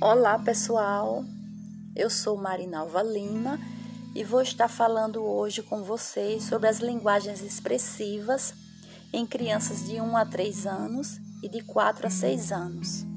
Olá pessoal, eu sou Marinalva Lima e vou estar falando hoje com vocês sobre as linguagens expressivas em crianças de 1 a 3 anos e de 4 a 6 anos.